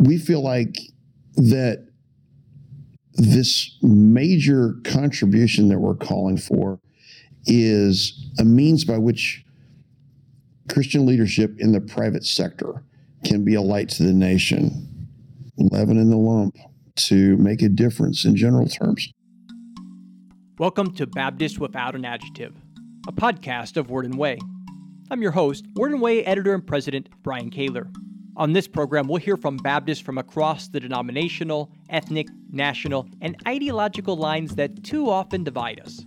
we feel like that this major contribution that we're calling for is a means by which Christian leadership in the private sector can be a light to the nation, leaven in the lump to make a difference in general terms. Welcome to Baptist Without an Adjective, a podcast of Word and Way. I'm your host, Word and Way editor and president, Brian Kaylor. On this program, we'll hear from Baptists from across the denominational, ethnic, national, and ideological lines that too often divide us.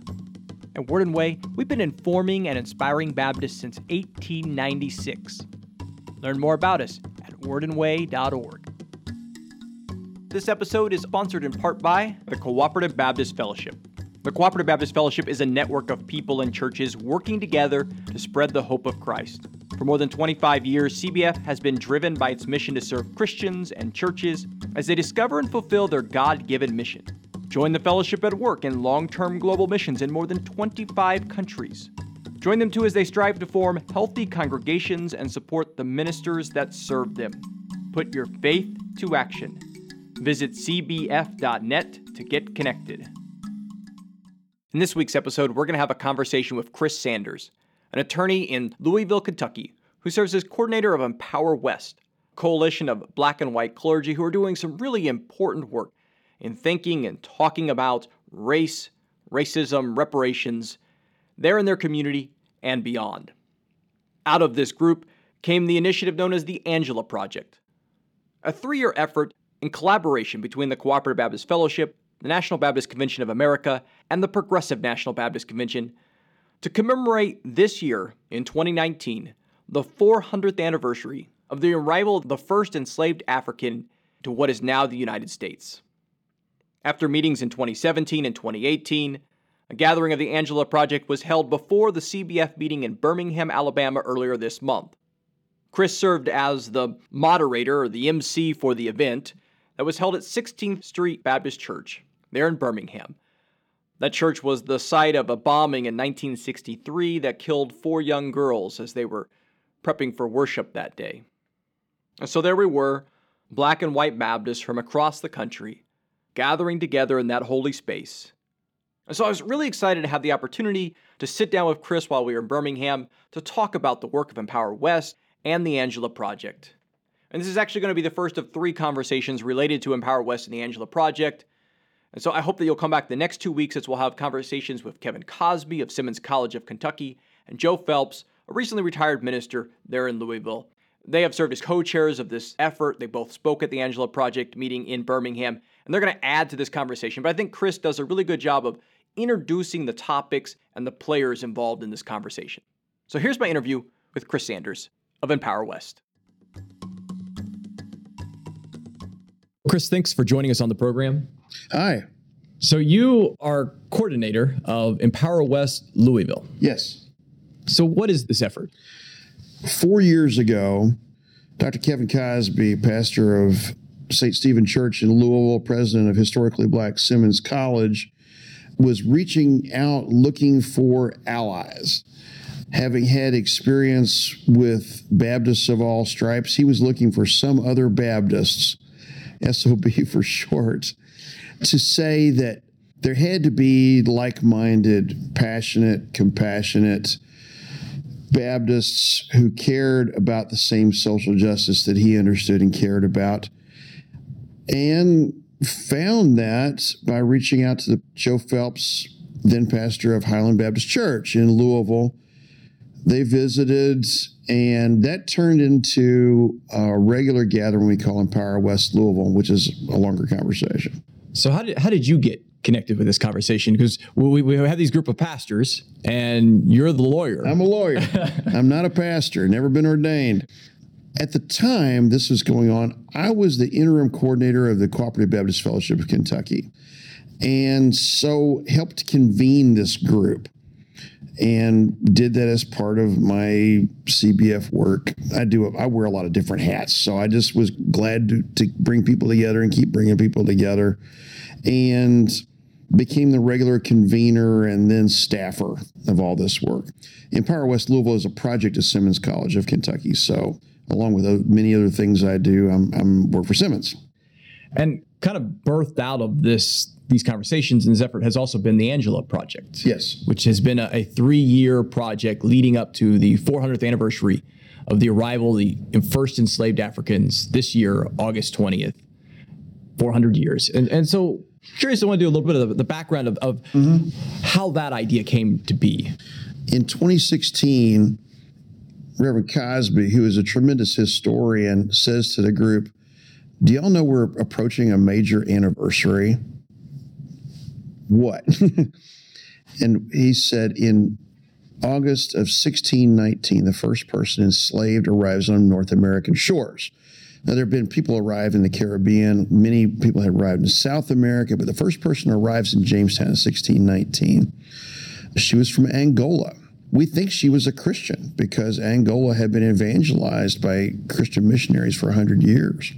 At Word and Way, we've been informing and inspiring Baptists since 1896. Learn more about us at wordandway.org. This episode is sponsored in part by the Cooperative Baptist Fellowship. The Cooperative Baptist Fellowship is a network of people and churches working together to spread the hope of Christ. For more than 25 years, CBF has been driven by its mission to serve Christians and churches as they discover and fulfill their God given mission. Join the fellowship at work in long term global missions in more than 25 countries. Join them too as they strive to form healthy congregations and support the ministers that serve them. Put your faith to action. Visit cbf.net to get connected. In this week's episode, we're going to have a conversation with Chris Sanders, an attorney in Louisville, Kentucky, who serves as coordinator of Empower West, a coalition of black and white clergy who are doing some really important work in thinking and talking about race, racism, reparations, there in their community and beyond. Out of this group came the initiative known as the Angela Project, a three year effort in collaboration between the Cooperative Baptist Fellowship the National Baptist Convention of America, and the Progressive National Baptist Convention to commemorate this year, in 2019, the 400th anniversary of the arrival of the first enslaved African to what is now the United States. After meetings in 2017 and 2018, a gathering of the Angela Project was held before the CBF meeting in Birmingham, Alabama earlier this month. Chris served as the moderator or the MC for the event that was held at 16th Street Baptist Church there in Birmingham. That church was the site of a bombing in 1963 that killed four young girls as they were prepping for worship that day. And so there we were, black and white Baptists from across the country, gathering together in that holy space. And so I was really excited to have the opportunity to sit down with Chris while we were in Birmingham to talk about the work of Empower West and the Angela Project. And this is actually going to be the first of three conversations related to Empower West and the Angela Project. And so I hope that you'll come back the next two weeks as we'll have conversations with Kevin Cosby of Simmons College of Kentucky and Joe Phelps, a recently retired minister there in Louisville. They have served as co chairs of this effort. They both spoke at the Angela Project meeting in Birmingham, and they're going to add to this conversation. But I think Chris does a really good job of introducing the topics and the players involved in this conversation. So here's my interview with Chris Sanders of Empower West. Chris, thanks for joining us on the program. Hi. So you are coordinator of Empower West Louisville. Yes. So what is this effort? Four years ago, Dr. Kevin Cosby, pastor of St. Stephen Church in Louisville, president of historically black Simmons College, was reaching out looking for allies. Having had experience with Baptists of all stripes, he was looking for some other Baptists, SOB for short, to say that there had to be like minded, passionate, compassionate Baptists who cared about the same social justice that he understood and cared about. And found that by reaching out to the Joe Phelps, then pastor of Highland Baptist Church in Louisville. They visited, and that turned into a regular gathering we call Empower West Louisville, which is a longer conversation. So how did how did you get connected with this conversation? Because we, we have these group of pastors, and you're the lawyer. I'm a lawyer. I'm not a pastor. Never been ordained. At the time this was going on, I was the interim coordinator of the Cooperative Baptist Fellowship of Kentucky, and so helped convene this group and did that as part of my CBF work. I do I wear a lot of different hats, so I just was glad to, to bring people together and keep bringing people together, and became the regular convener and then staffer of all this work. Empower West Louisville is a project of Simmons College of Kentucky, so along with many other things I do, I'm, I'm work for Simmons. And kind of birthed out of this these conversations and this effort has also been the Angela Project. Yes. Which has been a, a three year project leading up to the 400th anniversary of the arrival of the first enslaved Africans this year, August 20th. 400 years. And, and so, curious, I want to do a little bit of the, background of, of mm-hmm. how that idea came to be. In 2016, Reverend Cosby, who is a tremendous historian, says to the group, Do y'all know we're approaching a major anniversary? What? and he said, In August of 1619, the first person enslaved arrives on North American shores. Now, there have been people arrive in the Caribbean. Many people had arrived in South America, but the first person arrives in Jamestown in 1619. She was from Angola. We think she was a Christian because Angola had been evangelized by Christian missionaries for 100 years.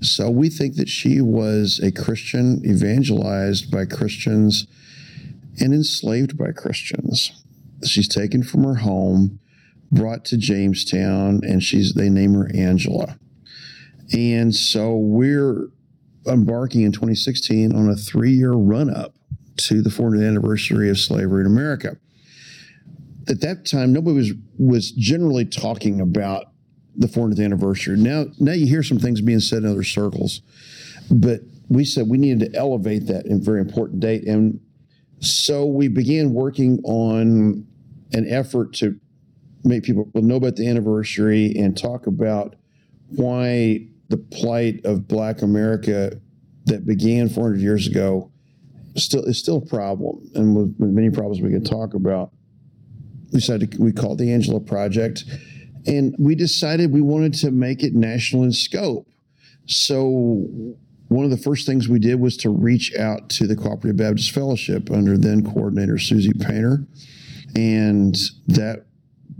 So we think that she was a Christian evangelized by Christians and enslaved by Christians. She's taken from her home, brought to Jamestown, and she's they name her Angela. And so we're embarking in 2016 on a three year run up to the 400th anniversary of slavery in America. At that time, nobody was was generally talking about the 400th anniversary. Now, now you hear some things being said in other circles, but we said we needed to elevate that in very important date, and so we began working on an effort to make people know about the anniversary and talk about why the plight of Black America that began 400 years ago still is still a problem, and with, many problems we can talk about. We to, we called the Angela Project, and we decided we wanted to make it national in scope. So one of the first things we did was to reach out to the Cooperative Baptist Fellowship under then coordinator Suzii Paynter, and that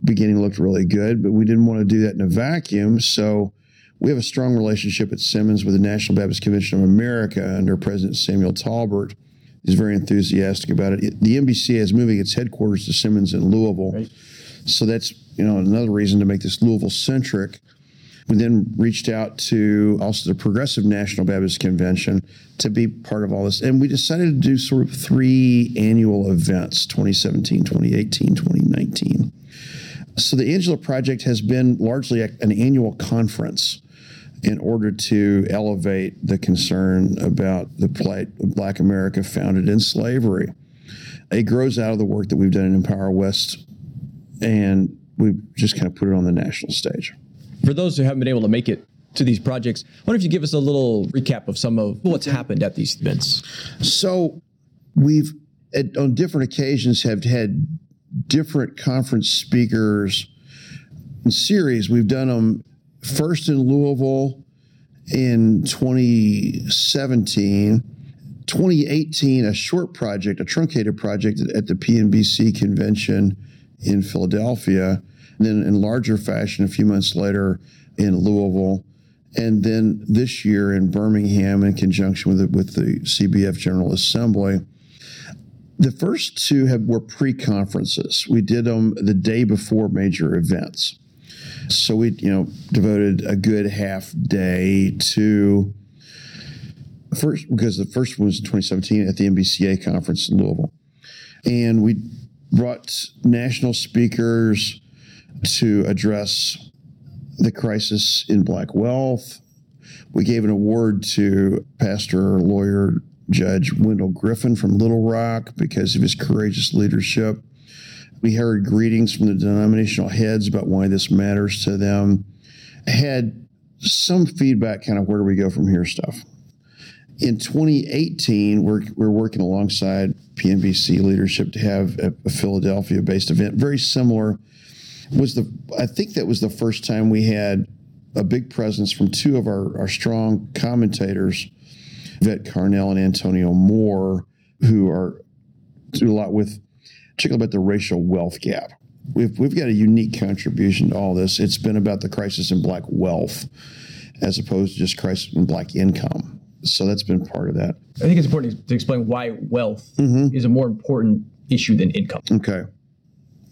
beginning looked really good, but we didn't want to do that in a vacuum, so we have a strong relationship at Simmons with the National Baptist Convention of America under President Samuel Tolbert. He's very enthusiastic about it. The NBCA is moving its headquarters to Simmons in Louisville. Right. So that's you know another reason to make this Louisville centric. We then reached out to also the Progressive National Baptist Convention to be part of all this. And we decided to do sort of three annual events 2017, 2018, 2019. So the Angela Project has been largely an annual conference in order to elevate the concern about the plight of Black America founded in slavery. It grows out of the work that we've done in Empower West, and we've just kind of put it on the national stage. For those who haven't been able to make it to these projects, I wonder if you give us a little recap of some of what's happened at these events. So, we've at, on different occasions have had different conference speakers and series. We've done them first in Louisville in 2017. 2018, a short project, a truncated project at the PNBC convention in Philadelphia. And then, in larger fashion, a few months later in Louisville. And then this year in Birmingham, in conjunction with the, with the CBF General Assembly. The first two have, were pre conferences. We did them the day before major events. So we, you know, devoted a good half day to first because the first one was in 2017 at the NBCA conference in Louisville, and we brought national speakers to address the crisis in black wealth. We gave an award to pastor, lawyer, judge Wendell Griffen from Little Rock because of his courageous leadership. We heard greetings from the denominational heads about why this matters to them. Had some feedback, kind of where do we go from here stuff. In 2018, we're, we're working alongside PNBC leadership to have a, a Philadelphia based event, very similar. Was the I think that was the first time we had a big presence from two of our, our strong commentators, Yvette Carnell and Antonio Moore, who are do a lot with particularly about the racial wealth gap. We've, we've got a unique contribution to all this. It's been about the crisis in black wealth as opposed to just crisis in black income. So that's been part of that. I think it's important to explain why wealth mm-hmm. is a more important issue than income. Okay.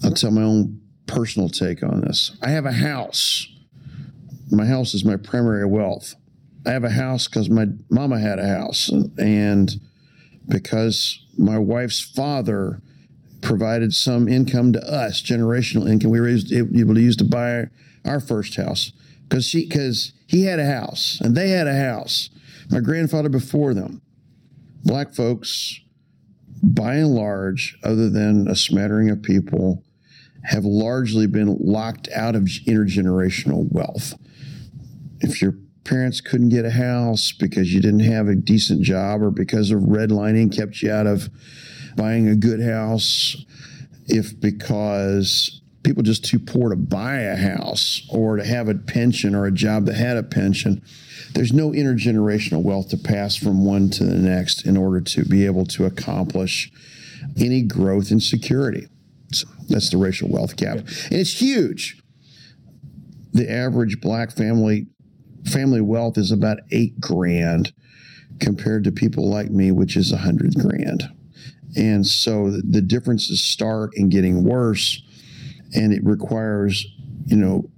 I'll tell my own personal take on this. I have a house my house is my primary wealth. I have a house because my mama had a house, and because my wife's father provided some income to us, generational income, we were able to use to buy our first house because she because he had a house and they had a house. My grandfather before them, black folks, by and large, other than a smattering of people, have largely been locked out of intergenerational wealth. If your parents couldn't get a house because you didn't have a decent job or because of redlining kept you out of buying a good house, if because people just too poor to buy a house or to have a pension or a job that had a pension, there's no intergenerational wealth to pass from one to the next in order to be able to accomplish any growth in security. That's the racial wealth gap. And it's huge. The average black family family wealth is about eight grand compared to people like me, which is a hundred grand. And so the differences start and getting worse, and it requires, you know,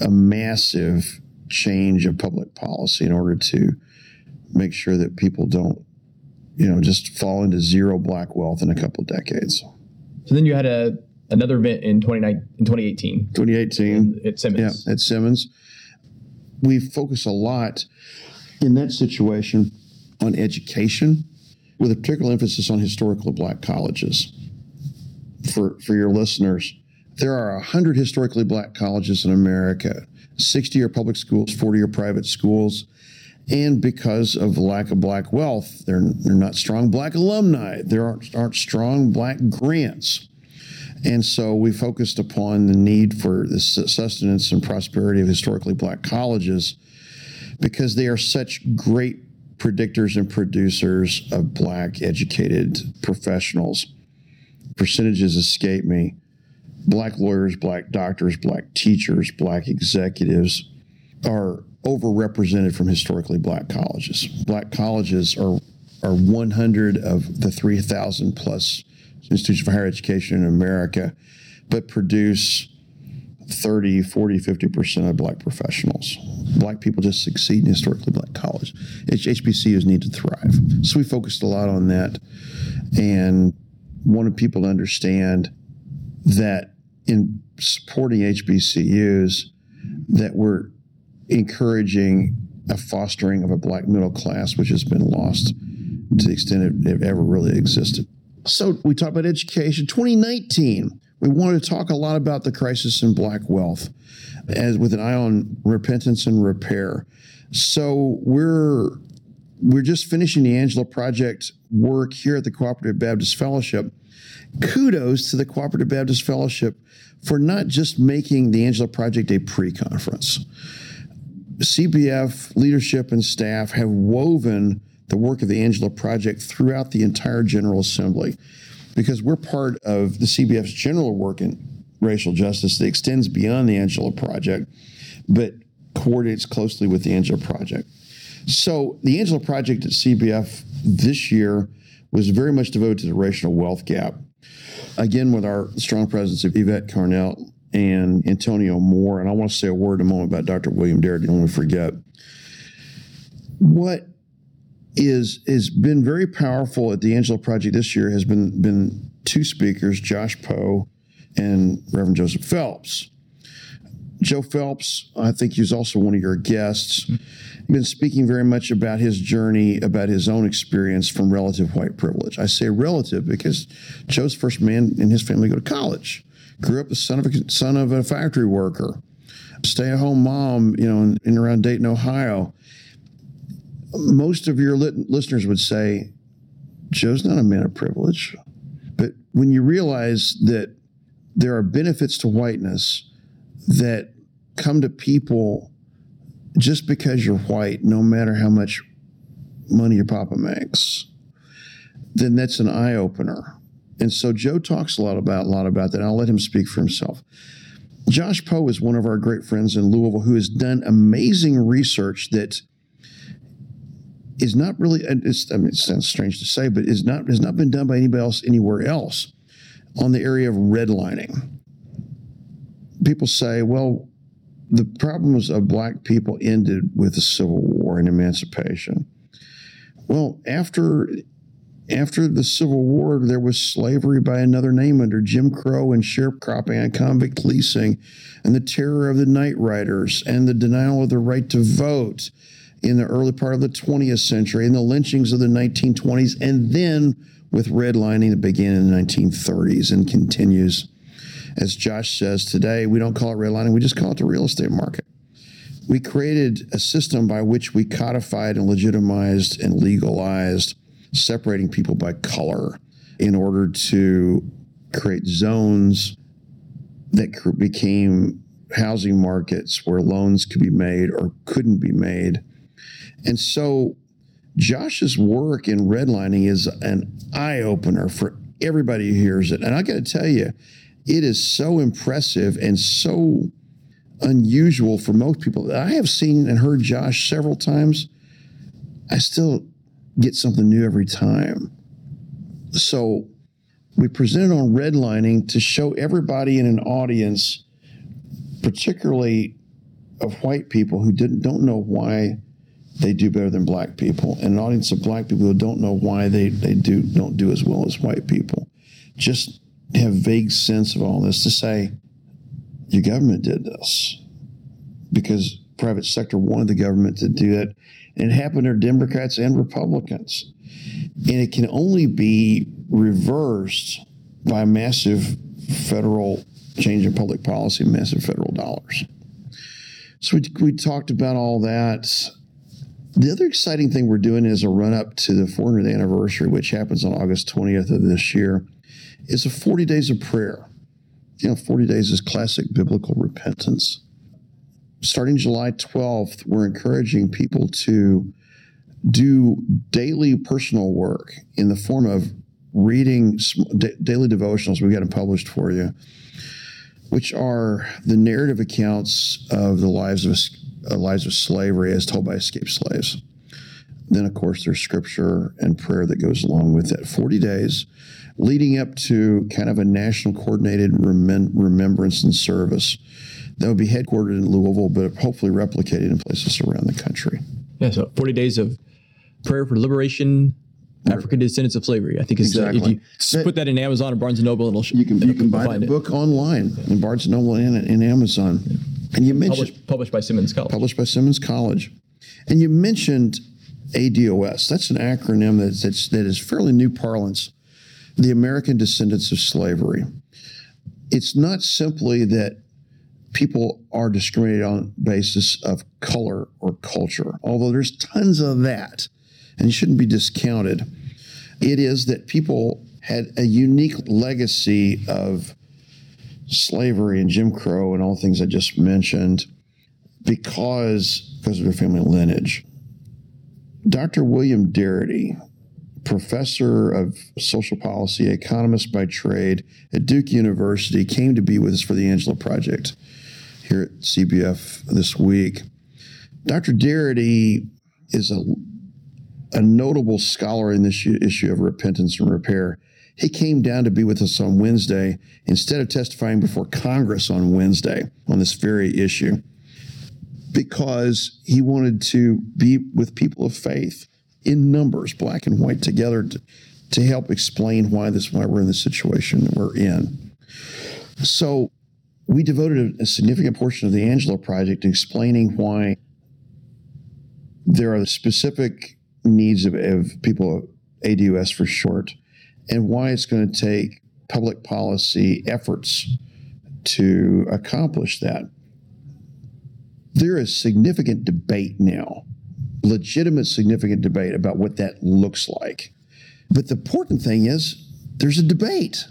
a massive change of public policy in order to make sure that people don't, you know, just fall into zero black wealth in a couple of decades. So then you had a another event in 29 in 2018. 2018 at Simmons. Yeah, at Simmons we focus a lot in that situation on education with a particular emphasis on historically black colleges. For, for your listeners, there are 100 historically black colleges in America. 60 are public schools, 40 are private schools. And because of lack of black wealth, they're, they're not strong black alumni. There aren't, aren't strong black grants. And so we focused upon the need for the sustenance and prosperity of historically black colleges because they are such great predictors and producers of black educated professionals. Percentages escape me. Black lawyers, black doctors, black teachers, black executives are overrepresented from historically black colleges. Black colleges are are 100 of the 3,000 plus institutions for higher education in America, but produce 30, 40, 50% of black professionals. Black people just succeed in historically black college. HBCUs need to thrive. So we focused a lot on that and wanted people to understand that in supporting HBCUs, that we're encouraging a fostering of a black middle class, which has been lost to the extent it, it ever really existed. So we talked about education. 2019, we wanted to talk a lot about the crisis in black wealth as with an eye on repentance and repair. So we're we're just finishing the Angela Project work here at the Cooperative Baptist Fellowship. Kudos to the Cooperative Baptist Fellowship for not just making the Angela Project a pre-conference. CBF leadership and staff have woven the work of the Angela Project throughout the entire General Assembly because we're part of the CBF's general work in racial justice that extends beyond the Angela Project, but coordinates closely with the Angela Project. So the Angela Project at CBF this year was very much devoted to the racial wealth gap. Again, with our strong presence of Yvette Carnell and Antonio Moore, and I want to say a word in a moment about Dr. William Darity, don't to forget. What is has been very powerful at the Angela Project this year has been been two speakers, Josh Poe and Reverend Joseph Phelps. Joe Phelps, I think he's also one of your guests, been speaking very much about his journey, about his own experience from relative white privilege. I say relative because Joe's first man in his family to go to college. Grew up the son of a son of a factory worker, stay at home mom, you know, in, in around Dayton, Ohio most of your lit- listeners would say, Joe's not a man of privilege. But when you realize that there are benefits to whiteness that come to people just because you're white, no matter how much money your papa makes, then that's an eye opener. And so Joe talks a lot about a lot about that. I'll let him speak for himself. Josh Poe is one of our great friends in Louisville who has done amazing research that is not really, I mean, it sounds strange to say, but is not, has not been done by anybody else anywhere else on the area of redlining. People say, well, the problems of black people ended with the Civil War and emancipation. Well, after after the Civil War, there was slavery by another name under Jim Crow and sharecropping and convict leasing, and the terror of the night riders, and the denial of the right to vote in the early part of the 20th century, and the lynchings of the 1920s, and then with redlining that began in the 1930s and continues. As Josh says today, we don't call it redlining, we just call it the real estate market. We created a system by which we codified and legitimized and legalized separating people by color in order to create zones that became housing markets where loans could be made or couldn't be made. And so Josh's work in redlining is an eye opener for everybody who hears it. And I got to tell you, it is so impressive and so unusual for most people. I have seen and heard Josh several times. I still get something new every time. So we presented on redlining to show everybody in an audience, particularly of white people who didn't don't know why they do better than black people, and an audience of black people who don't know why they, they do don't do as well as white people. Just have vague sense of all this to say, your government did this because private sector wanted the government to do it and it happened to Democrats and Republicans. And it can only be reversed by massive federal change in public policy, massive federal dollars. So we, we talked about all that. The other exciting thing we're doing is a run up to the 400th anniversary, which happens on August 20th of this year, is a 40 days of prayer. You know, 40 days is classic biblical repentance starting July 12th, we're encouraging people to do daily personal work in the form of reading daily devotionals. We've got them published for you, which are the narrative accounts of the lives of uh, lives of slavery as told by escaped slaves. Then, of course, there's scripture and prayer that goes along with it. 40 days leading up to kind of a national coordinated remembrance and service that would be headquartered in Louisville, but hopefully replicated in places around the country. Yeah, so 40 days of prayer for liberation, African descendants of slavery. I think is exactly. the, if you that, put that in Amazon or Barnes and Noble, it'll you can you can buy the book online in Barnes and Noble and in Amazon. Yeah. And you mentioned published, published by Simmons College. Published by Simmons College, and you mentioned ADOS. That's an acronym that's, that's that is fairly new parlance. The American Descendants of Slavery. It's not simply that people are discriminated on basis of color or culture, although there's tons of that, and it shouldn't be discounted. It is that people had a unique legacy of slavery and Jim Crow and all the things I just mentioned because, because of their family lineage. Dr. William Darity, professor of social policy, economist by trade at Duke University, came to be with us for the Angela Project here at CBF this week. Dr. Darity is a, a notable scholar in this issue of repentance and repair. He came down to be with us on Wednesday instead of testifying before Congress on Wednesday on this very issue because he wanted to be with people of faith in numbers, black and white together, to, to help explain why this why we're in the situation we're in. So we devoted a, a significant portion of the Angela project to explaining why there are specific needs of, of people, ADOS for short, and why it's going to take public policy efforts to accomplish that. There is significant debate now, legitimate significant debate about what that looks like. But the important thing is there's a debate.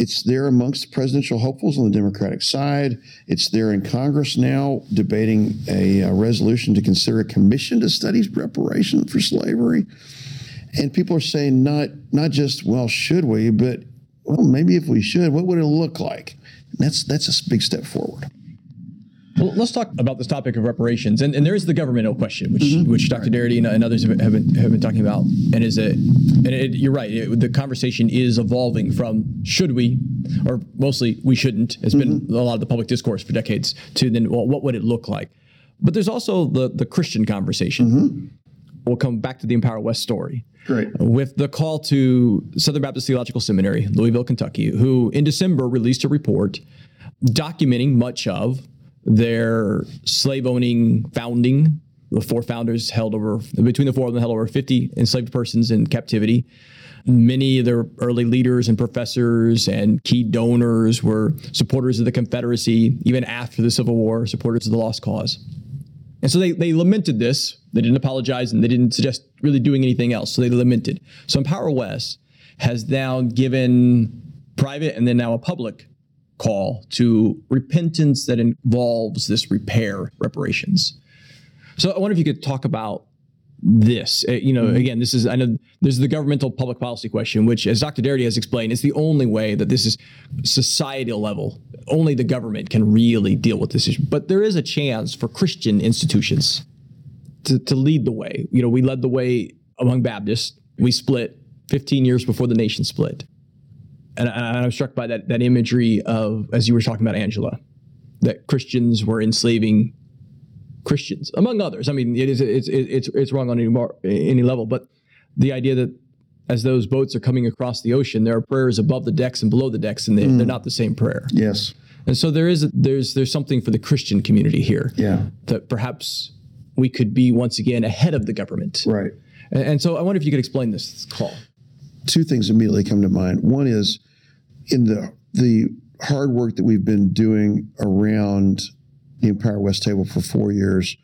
It's there amongst the presidential hopefuls on the Democratic side. It's there in Congress now debating a, a resolution to consider a commission to study reparation for slavery. And people are saying not not just well should we, but well maybe if we should, what would it look like? And that's that's a big step forward. Well, let's talk about this topic of reparations, and, and there is the governmental question, which mm-hmm. which Dr. Darity and, and, others have, have, been, have been talking about, and is it, and it, you're right, it, the conversation is evolving from should we, or mostly we shouldn't, has mm-hmm. been a lot of the public discourse for decades, to then well, what would it look like? But there's also the the Christian conversation. Mm-hmm. We'll come back to the Empower West story. Great. With the call to Southern Baptist Theological Seminary, Louisville, Kentucky, who in December released a report documenting much of their slave owning founding. The four founders held over, between the four of them, held over 50 enslaved persons in captivity. Many of their early leaders and professors and key donors were supporters of the Confederacy, even after the Civil War, supporters of the Lost Cause. And so they, they lamented this. They didn't apologize and they didn't suggest really doing anything else. So they lamented. So Empower West has now given private and then now a public call to repentance that involves this repair reparations. So I wonder if you could talk about this. Uh, you know, mm-hmm. again, this is I know there's the governmental public policy question, which, as Dr. Darity has explained, is the only way that this is societal level. Only the government can really deal with this issue. But there is a chance for Christian institutions to, to lead the way. You know, we led the way among Baptists. We split 15 years before the nation split and, I, was struck by that that imagery of as you were talking about Angela, that Christians were enslaving Christians, among others. I mean, it is it's it's it's wrong on any more, any level, but the idea that as those boats are coming across the ocean, there are prayers above the decks and below the decks, and they, mm. they're not the same prayer. Yes. And so there is there's there's something for the Christian community here. Yeah. That perhaps we could be once again ahead of the government. Right. And, and so I wonder if you could explain this call two things immediately come to mind. One is in the the hard work that we've been doing around the Empower West table for four years,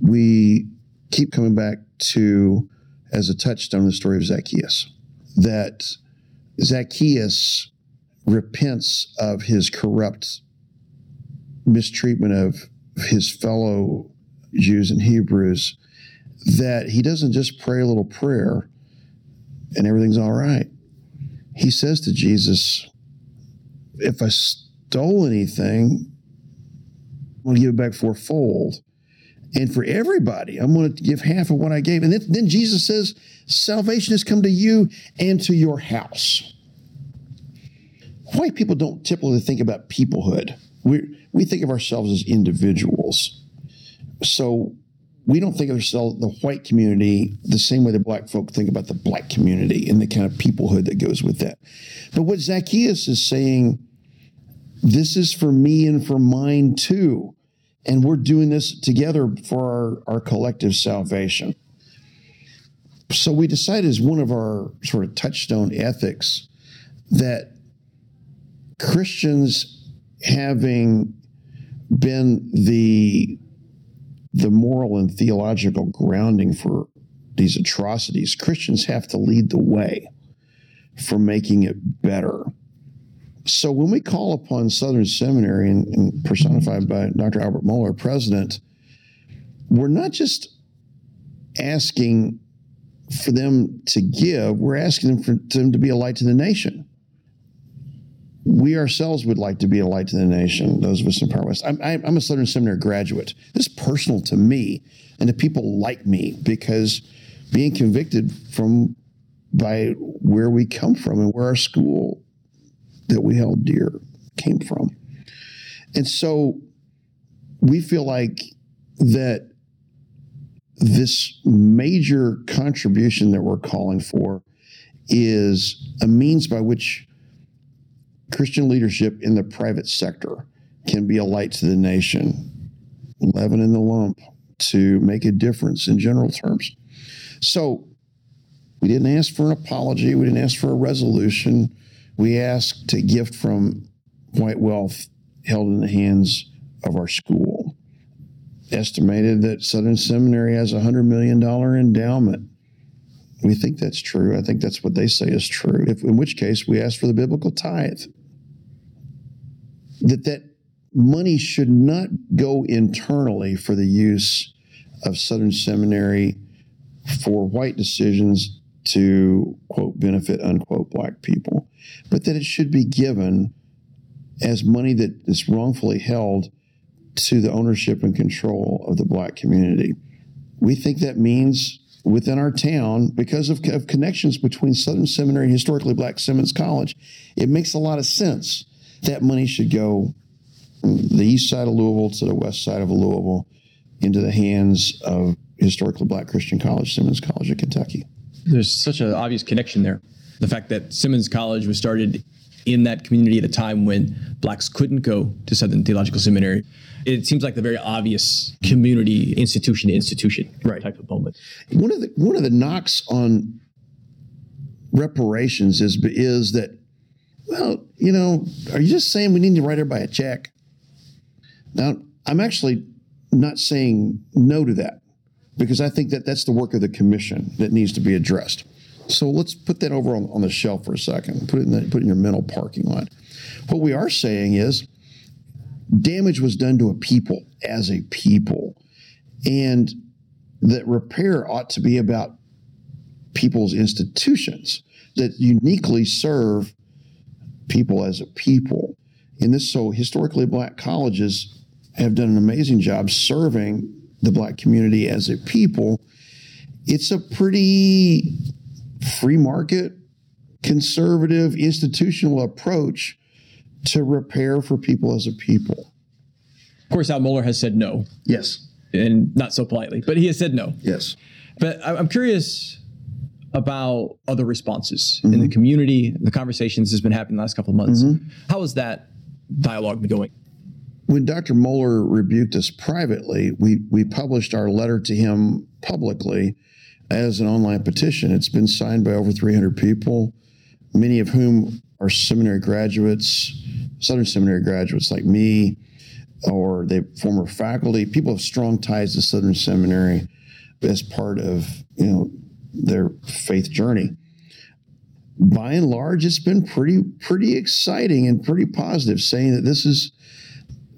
we keep coming back to as a touchstone the story of Zacchaeus. That Zacchaeus repents of his corrupt mistreatment of his fellow Jews and Hebrews, that he doesn't just pray a little prayer, and everything's all right. He says to Jesus, If I stole anything, I'm going to give it back fourfold. And for everybody, I'm going to give half of what I gave. And then, then Jesus says, Salvation has come to you and to your house. White people don't typically think about peoplehood. We, we think of ourselves as individuals. So we don't think of ourselves, the white community, the same way the black folk think about the black community and the kind of peoplehood that goes with that. But what Zacchaeus is saying, this is for me and for mine too. And we're doing this together for our, our collective salvation. So we decided as one of our sort of touchstone ethics that Christians having been the the moral and theological grounding for these atrocities, Christians have to lead the way for making it better. So when we call upon Southern Seminary and, and personified by Dr. Albert Mohler, president, we're not just asking for them to give, we're asking them for them to be a light to the nation we ourselves would like to be a light to the nation, those of us in Empower West. I'm, I'm a Southern Seminary graduate. This is personal to me and to people like me because being convicted from by where we come from and where our school that we held dear came from. And so we feel like that this major contribution that we're calling for is a means by which Christian leadership in the private sector can be a light to the nation, leaven in the lump to make a difference in general terms. So we didn't ask for an apology, we didn't ask for a resolution. We asked to gift from white wealth held in the hands of our school. Estimated that Southern Seminary has a $100 million endowment. We think that's true. I think that's what they say is true. If, in which case, we ask for the biblical tithe that that money should not go internally for the use of Southern Seminary for white decisions to quote benefit unquote black people, but that it should be given as money that is wrongfully held to the ownership and control of the black community. We think that means within our town, because of, of connections between Southern Seminary and historically black Simmons College, it makes a lot of sense. That money should go from the east side of Louisville to the west side of Louisville into the hands of historically black Christian college, Simmons College of Kentucky. There's such an obvious connection there. The fact that Simmons College was started in that community at a time when blacks couldn't go to Southern Theological Seminary. It seems like the very obvious community institution to institution Right. type of moment. One of the one of the knocks on reparations is is that well, you know, are you just saying we need to write everybody a check? Now, I'm actually not saying no to that because I think that that's the work of the commission that needs to be addressed. So let's put that over on, on the shelf for a second. Put it in the, put it in your mental parking lot. What we are saying is damage was done to a people as a people, and that repair ought to be about people's institutions that uniquely serve people as a people. In this, so historically black colleges have done an amazing job serving the black community as a people. It's a pretty free market, conservative, institutional approach to repair for people as a people. Of course, Al Mohler has said no, Yes. and not so politely, but he has said no. Yes. But I'm curious about other responses in the mm-hmm. community, the conversations that's been happening the last couple of months. Mm-hmm. How has that dialogue been going? when Dr. Mohler rebuked us privately, we we published our letter to him publicly as an online petition. It's been signed by over 300 people, many of whom are seminary graduates, Southern Seminary graduates like me, or they former faculty, people of strong ties to Southern Seminary as part of you know their faith journey. By and large, it's been pretty pretty exciting and pretty positive, saying that this is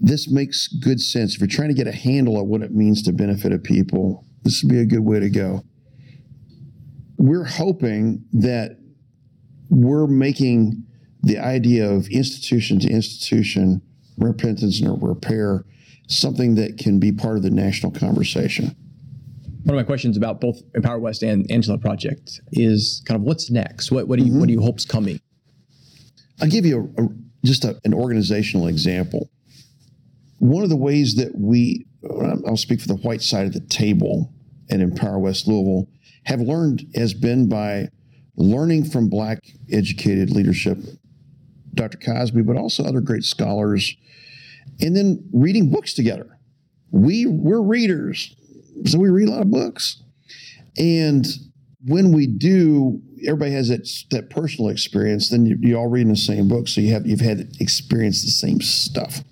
this makes good sense. If you're trying to get a handle on what it means to benefit a people, this would be a good way to go. We're hoping that we're making the idea of institution to institution repentance and repair something that can be part of the national conversation. One of my questions about both Empower West and Angela Project is kind of what's next? What, what do you what do you mm-hmm. hope's coming? I'll give you a, a, just a, an organizational example. One of the ways that we, I'll speak for the white side of the table at Empower West Louisville, have learned has been by learning from Black educated leadership, Dr. Cosby, but also other great scholars, and then reading books together. We, we're readers, so we read a lot of books. And when we do, everybody has that that personal experience. Then you, you all read in the same book, so you have you've had experienced the same stuff.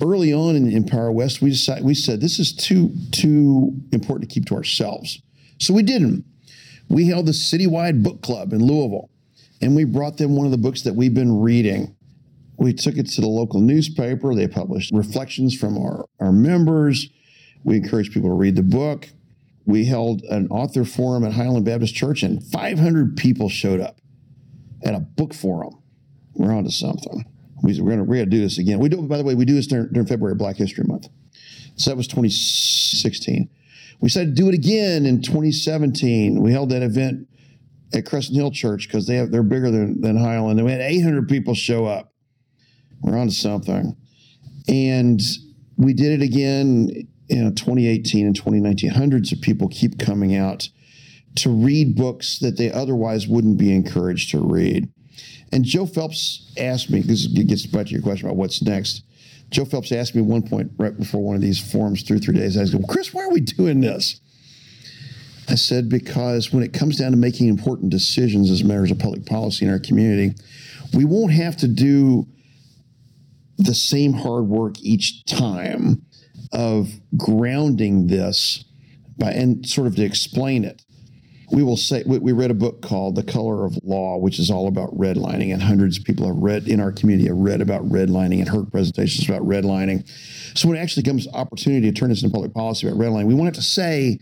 Early on in Empower West, we decided we said this is too too important to keep to ourselves, so we didn't. We held a citywide book club in Louisville, and we brought them one of the books that we've been reading. We took it to the local newspaper. They published reflections from our, our members. We encouraged people to read the book. We held an author forum at Highland Baptist Church, and 500 people showed up at a book forum. We're on to something. We, we're gonna we're gonna do this again. We do. By the way, we do this during, during February Black History Month. So that was 2016. We decided to do it again in 2017. We held that event at Crescent Hill Church because they have they're bigger than, than Highland. And we had 800 people show up. We're on to something. And we did it again you know 2018 and 2019 hundreds of people keep coming out to read books that they otherwise wouldn't be encouraged to read. And joe phelps asked me it gets back to your question about what's next. Joe phelps asked me one point right before one of these forums through three days i said well, chris why are we doing this? I said because when it comes down to making important decisions as matters of public policy in our community we won't have to do the same hard work each time of grounding this by and sort of to explain it. We will say we, we read a book called The Color of Law, which is all about redlining, and hundreds of people have read in our community have read about redlining and heard presentations about redlining. So when it actually comes opportunity to turn this into public policy about redlining, we won't to say,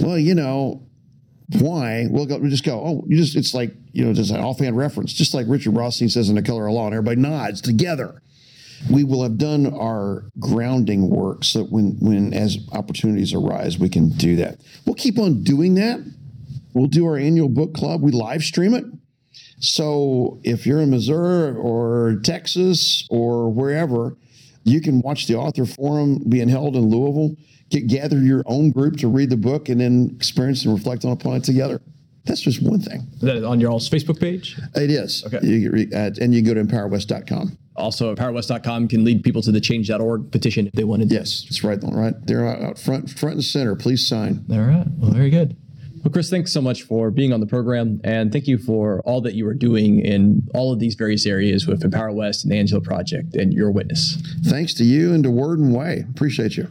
well, you know, why? We'll go. We just go. Oh, you just. It's like you know, just an offhand reference, just like Richard Rothstein says in The Color of Law, and everybody nods together. We will have done our grounding work so that when, when as opportunities arise, we can do that. We'll keep on doing that. We'll do our annual book club. We live stream it. So if you're in Missouri or Texas or wherever, you can watch the author forum being held in Louisville. Get gather your own group to read the book and then experience and reflect on upon it together. That's just one thing. Is that on your all's Facebook page? It is. Okay. You, uh, and you can go to empowerwest.com. Also, empowerwest.com can lead people to the change.org petition if they wanted to. Yes, it's right, right there out front, front and center. Please sign. All right. Well, very good. Well, Chris, thanks so much for being on the program, and thank you for all that you are doing in all of these various areas with Empower West and the Angelo Project and your witness. Thanks to you and to Word and Way. Appreciate you.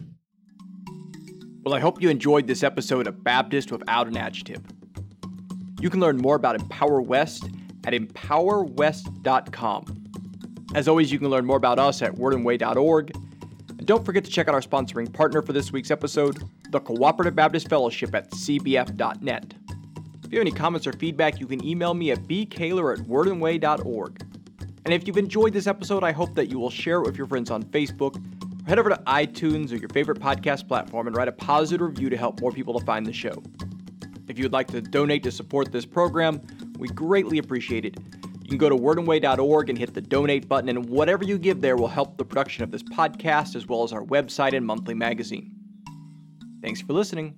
Well, I hope you enjoyed this episode of Baptist Without an Adjective. You can learn more about Empower West at empowerwest.com. As always, you can learn more about us at wordandway.org. And don't forget to check out our sponsoring partner for this week's episode, the Cooperative Baptist Fellowship at cbf.net. If you have any comments or feedback, you can email me at bkaylor at wordandway.org. And if you've enjoyed this episode, I hope that you will share it with your friends on Facebook, or head over to iTunes or your favorite podcast platform and write a positive review to help more people to find the show. If you would like to donate to support this program, we greatly appreciate it. You can go to wordandway.org and hit the donate button, and whatever you give there will help the production of this podcast as well as our website and monthly magazine. Thanks for listening.